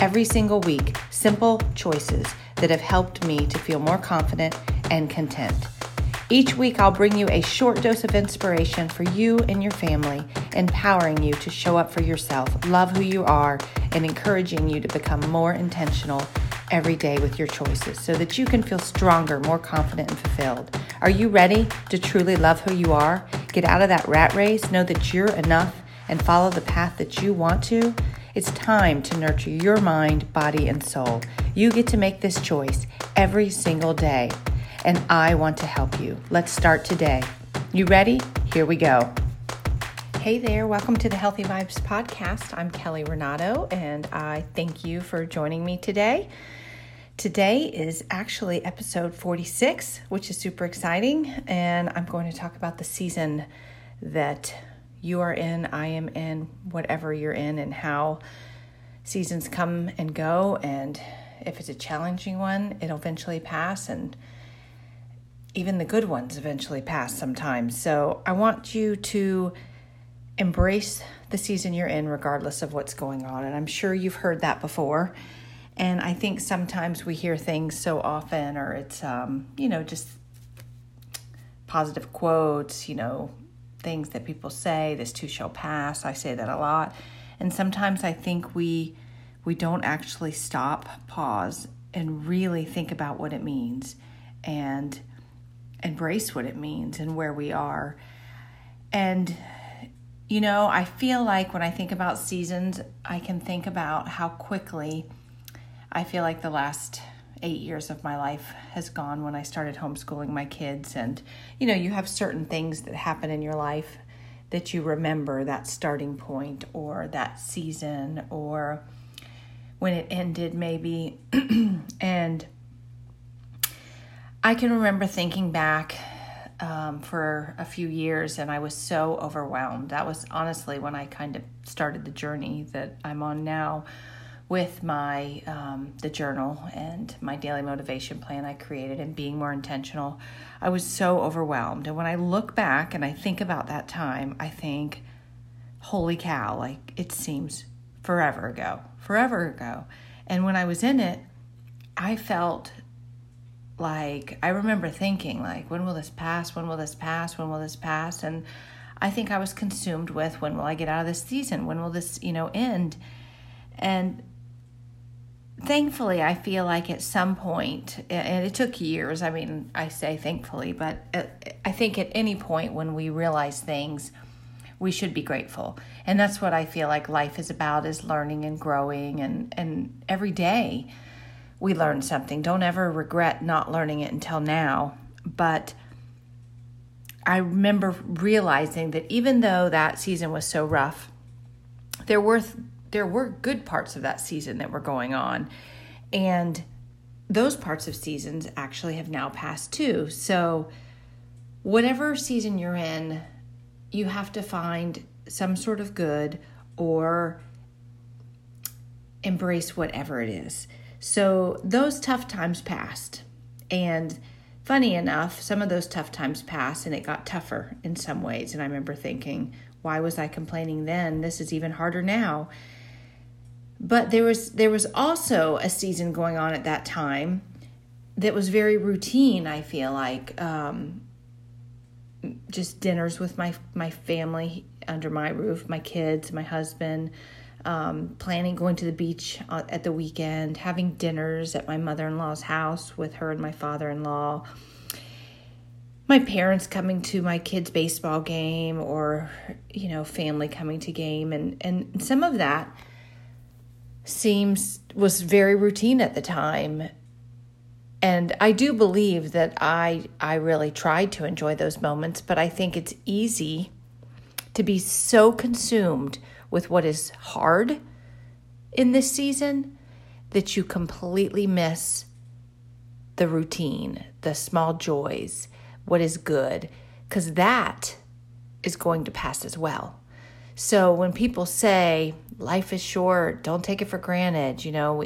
every single week simple choices that have helped me to feel more confident and content. Each week, I'll bring you a short dose of inspiration for you and your family, empowering you to show up for yourself, love who you are, and encouraging you to become more intentional every day with your choices so that you can feel stronger, more confident, and fulfilled. Are you ready to truly love who you are? Get out of that rat race, know that you're enough, and follow the path that you want to? It's time to nurture your mind, body, and soul. You get to make this choice every single day, and I want to help you. Let's start today. You ready? Here we go. Hey there, welcome to the Healthy Vibes Podcast. I'm Kelly Renato, and I thank you for joining me today. Today is actually episode 46, which is super exciting, and I'm going to talk about the season that you are in, I am in, whatever you're in, and how seasons come and go. And if it's a challenging one, it'll eventually pass, and even the good ones eventually pass sometimes. So I want you to embrace the season you're in, regardless of what's going on. And I'm sure you've heard that before. And I think sometimes we hear things so often, or it's, um, you know, just positive quotes, you know, things that people say, this too shall pass. I say that a lot. And sometimes I think we we don't actually stop, pause, and really think about what it means and embrace what it means and where we are. And you know, I feel like when I think about seasons, I can think about how quickly I feel like the last eight years of my life has gone when I started homeschooling my kids. And, you know, you have certain things that happen in your life that you remember that starting point or that season or when it ended, maybe. and I can remember thinking back um, for a few years and I was so overwhelmed. That was honestly when I kind of started the journey that I'm on now with my um, the journal and my daily motivation plan I created and being more intentional, I was so overwhelmed. And when I look back and I think about that time, I think, holy cow, like it seems forever ago, forever ago. And when I was in it, I felt like I remember thinking like when will this pass? When will this pass? When will this pass? And I think I was consumed with when will I get out of this season? When will this, you know, end? And thankfully, I feel like at some point, and it took years. I mean, I say thankfully, but uh, I think at any point when we realize things, we should be grateful. And that's what I feel like life is about is learning and growing and and every day we learn something. Don't ever regret not learning it until now. But I remember realizing that even though that season was so rough, there were there were good parts of that season that were going on. And those parts of seasons actually have now passed too. So, whatever season you're in, you have to find some sort of good or embrace whatever it is. So, those tough times passed. And funny enough, some of those tough times passed and it got tougher in some ways. And I remember thinking, why was I complaining then? This is even harder now. But there was there was also a season going on at that time that was very routine. I feel like um, just dinners with my my family under my roof, my kids, my husband. Um, planning going to the beach at the weekend, having dinners at my mother in law's house with her and my father in law, my parents coming to my kids' baseball game, or you know, family coming to game, and and some of that seems was very routine at the time and I do believe that I I really tried to enjoy those moments but I think it's easy to be so consumed with what is hard in this season that you completely miss the routine, the small joys, what is good, because that is going to pass as well. So when people say life is short, don't take it for granted, you know,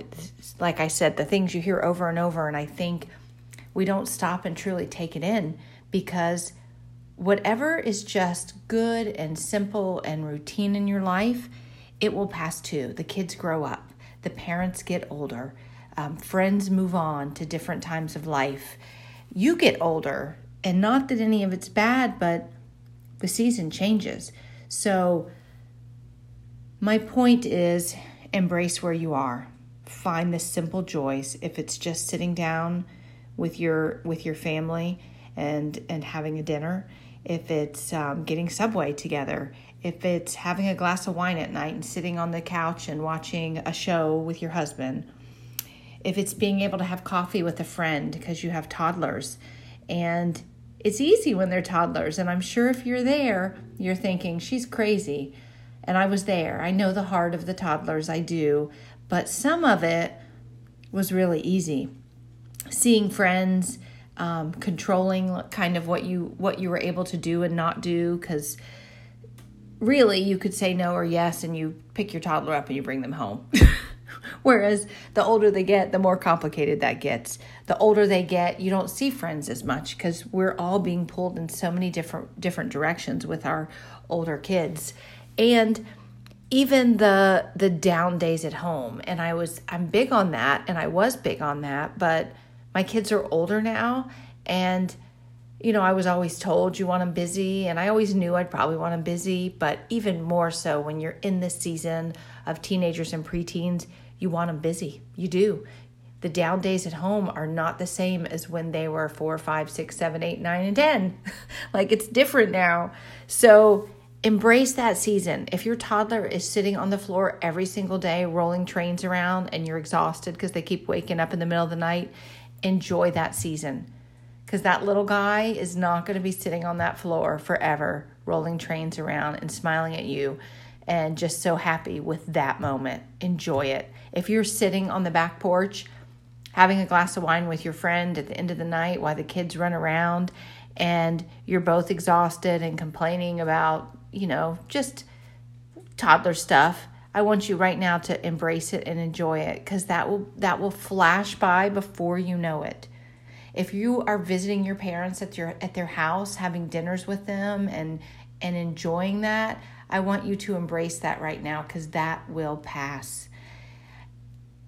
like I said, the things you hear over and over, and I think we don't stop and truly take it in because whatever is just good and simple and routine in your life, it will pass too. The kids grow up, the parents get older, um, friends move on to different times of life. You get older, and not that any of it's bad, but the season changes. So, my point is embrace where you are. Find the simple joys. If it's just sitting down with your with your family and and having a dinner, if it's um, getting Subway together, if it's having a glass of wine at night and sitting on the couch and watching a show with your husband, if it's being able to have coffee with a friend because you have toddlers. And it's easy when they're toddlers. And I'm sure if you're there, you're thinking, she's crazy. And I was there. I know the heart of the toddlers, I do. But some of it was really easy. Seeing friends, um, controlling kind of what you what you were able to do and not do because really you could say no or yes and you pick your toddler up and you bring them home whereas the older they get the more complicated that gets the older they get you don't see friends as much because we're all being pulled in so many different different directions with our older kids and even the the down days at home and i was i'm big on that and i was big on that but my kids are older now and you know, I was always told you want them busy, and I always knew I'd probably want them busy, but even more so when you're in this season of teenagers and preteens, you want them busy. You do. The down days at home are not the same as when they were four, five, six, seven, eight, nine, and 10. like it's different now. So embrace that season. If your toddler is sitting on the floor every single day, rolling trains around, and you're exhausted because they keep waking up in the middle of the night, enjoy that season because that little guy is not going to be sitting on that floor forever, rolling trains around and smiling at you and just so happy with that moment. Enjoy it. If you're sitting on the back porch having a glass of wine with your friend at the end of the night while the kids run around and you're both exhausted and complaining about, you know, just toddler stuff, I want you right now to embrace it and enjoy it cuz that will that will flash by before you know it. If you are visiting your parents at your at their house having dinners with them and and enjoying that i want you to embrace that right now because that will pass.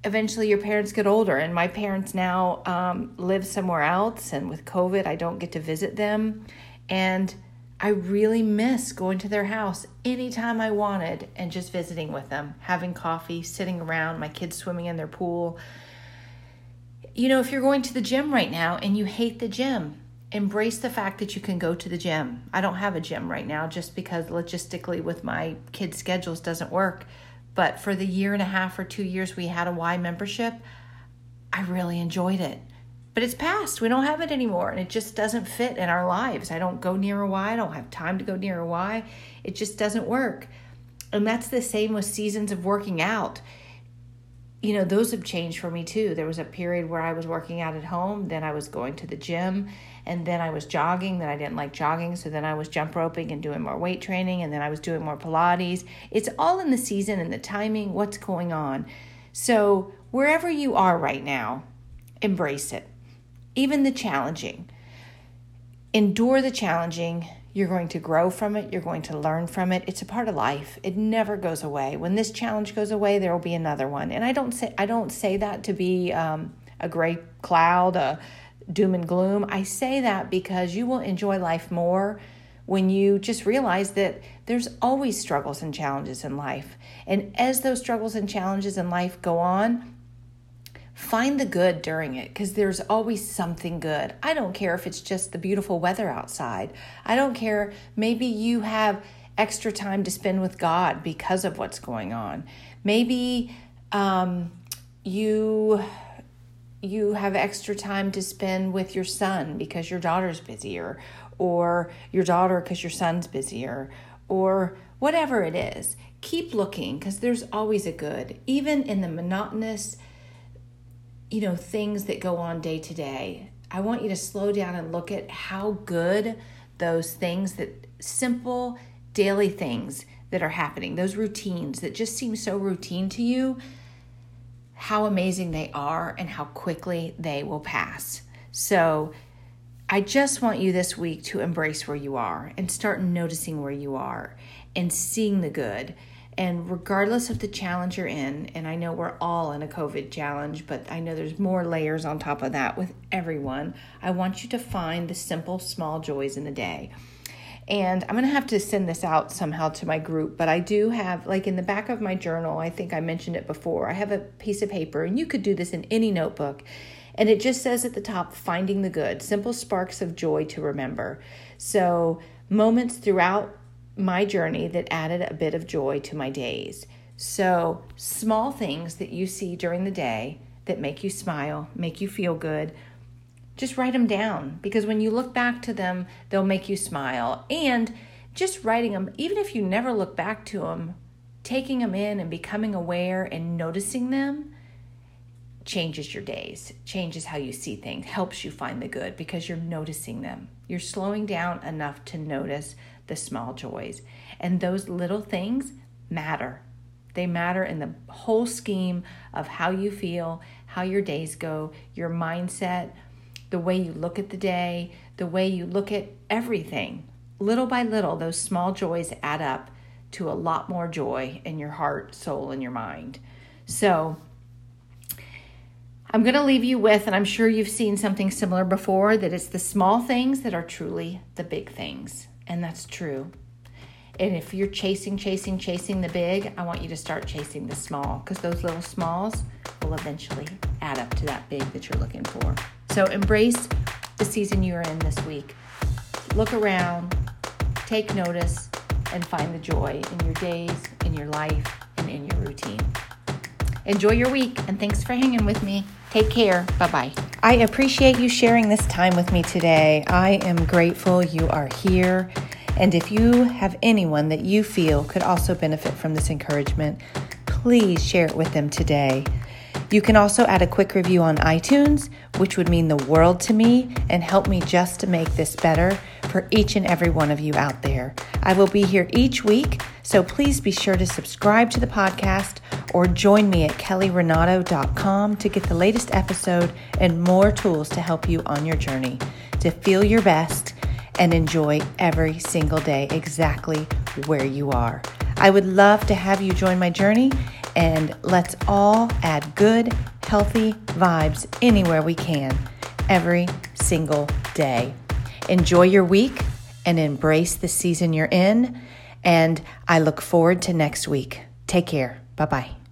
Eventually your parents get older and my parents now um, live somewhere else and with covid i don't get to visit them. And i really miss going to their house anytime i wanted and just visiting with them having coffee sitting around my kids swimming in their pool you know, if you're going to the gym right now and you hate the gym, embrace the fact that you can go to the gym. I don't have a gym right now just because logistically with my kids' schedules doesn't work. But for the year and a half or two years we had a Y membership, I really enjoyed it. But it's past. We don't have it anymore and it just doesn't fit in our lives. I don't go near a Y. I don't have time to go near a Y. It just doesn't work. And that's the same with seasons of working out you know, those have changed for me too. There was a period where I was working out at home, then I was going to the gym, and then I was jogging. Then I didn't like jogging, so then I was jump roping and doing more weight training, and then I was doing more Pilates. It's all in the season and the timing, what's going on. So, wherever you are right now, embrace it, even the challenging. Endure the challenging you're going to grow from it. You're going to learn from it. It's a part of life. It never goes away. When this challenge goes away, there will be another one. And I don't say I don't say that to be um, a gray cloud, a doom and gloom. I say that because you will enjoy life more when you just realize that there's always struggles and challenges in life. And as those struggles and challenges in life go on, Find the good during it because there's always something good. I don't care if it's just the beautiful weather outside. I don't care. Maybe you have extra time to spend with God because of what's going on. Maybe um, you you have extra time to spend with your son because your daughter's busier, or your daughter because your son's busier, or whatever it is. Keep looking because there's always a good, even in the monotonous you know, things that go on day to day. I want you to slow down and look at how good those things that simple daily things that are happening, those routines that just seem so routine to you, how amazing they are and how quickly they will pass. So, I just want you this week to embrace where you are and start noticing where you are and seeing the good. And regardless of the challenge you're in, and I know we're all in a COVID challenge, but I know there's more layers on top of that with everyone. I want you to find the simple, small joys in the day. And I'm going to have to send this out somehow to my group, but I do have, like in the back of my journal, I think I mentioned it before, I have a piece of paper, and you could do this in any notebook. And it just says at the top, finding the good, simple sparks of joy to remember. So, moments throughout my journey that added a bit of joy to my days. So, small things that you see during the day that make you smile, make you feel good, just write them down because when you look back to them, they'll make you smile. And just writing them, even if you never look back to them, taking them in and becoming aware and noticing them changes your days, changes how you see things, helps you find the good because you're noticing them. You're slowing down enough to notice the small joys. And those little things matter. They matter in the whole scheme of how you feel, how your days go, your mindset, the way you look at the day, the way you look at everything. Little by little, those small joys add up to a lot more joy in your heart, soul, and your mind. So, I'm going to leave you with, and I'm sure you've seen something similar before, that it's the small things that are truly the big things. And that's true. And if you're chasing, chasing, chasing the big, I want you to start chasing the small because those little smalls will eventually add up to that big that you're looking for. So embrace the season you're in this week. Look around, take notice, and find the joy in your days, in your life, and in your routine. Enjoy your week, and thanks for hanging with me. Take care. Bye bye. I appreciate you sharing this time with me today. I am grateful you are here. And if you have anyone that you feel could also benefit from this encouragement, please share it with them today. You can also add a quick review on iTunes, which would mean the world to me and help me just to make this better for each and every one of you out there. I will be here each week, so please be sure to subscribe to the podcast or join me at kellyrenato.com to get the latest episode and more tools to help you on your journey to feel your best and enjoy every single day exactly where you are. I would love to have you join my journey and let's all add good, healthy vibes anywhere we can every single day. Enjoy your week and embrace the season you're in. And I look forward to next week. Take care. Bye bye.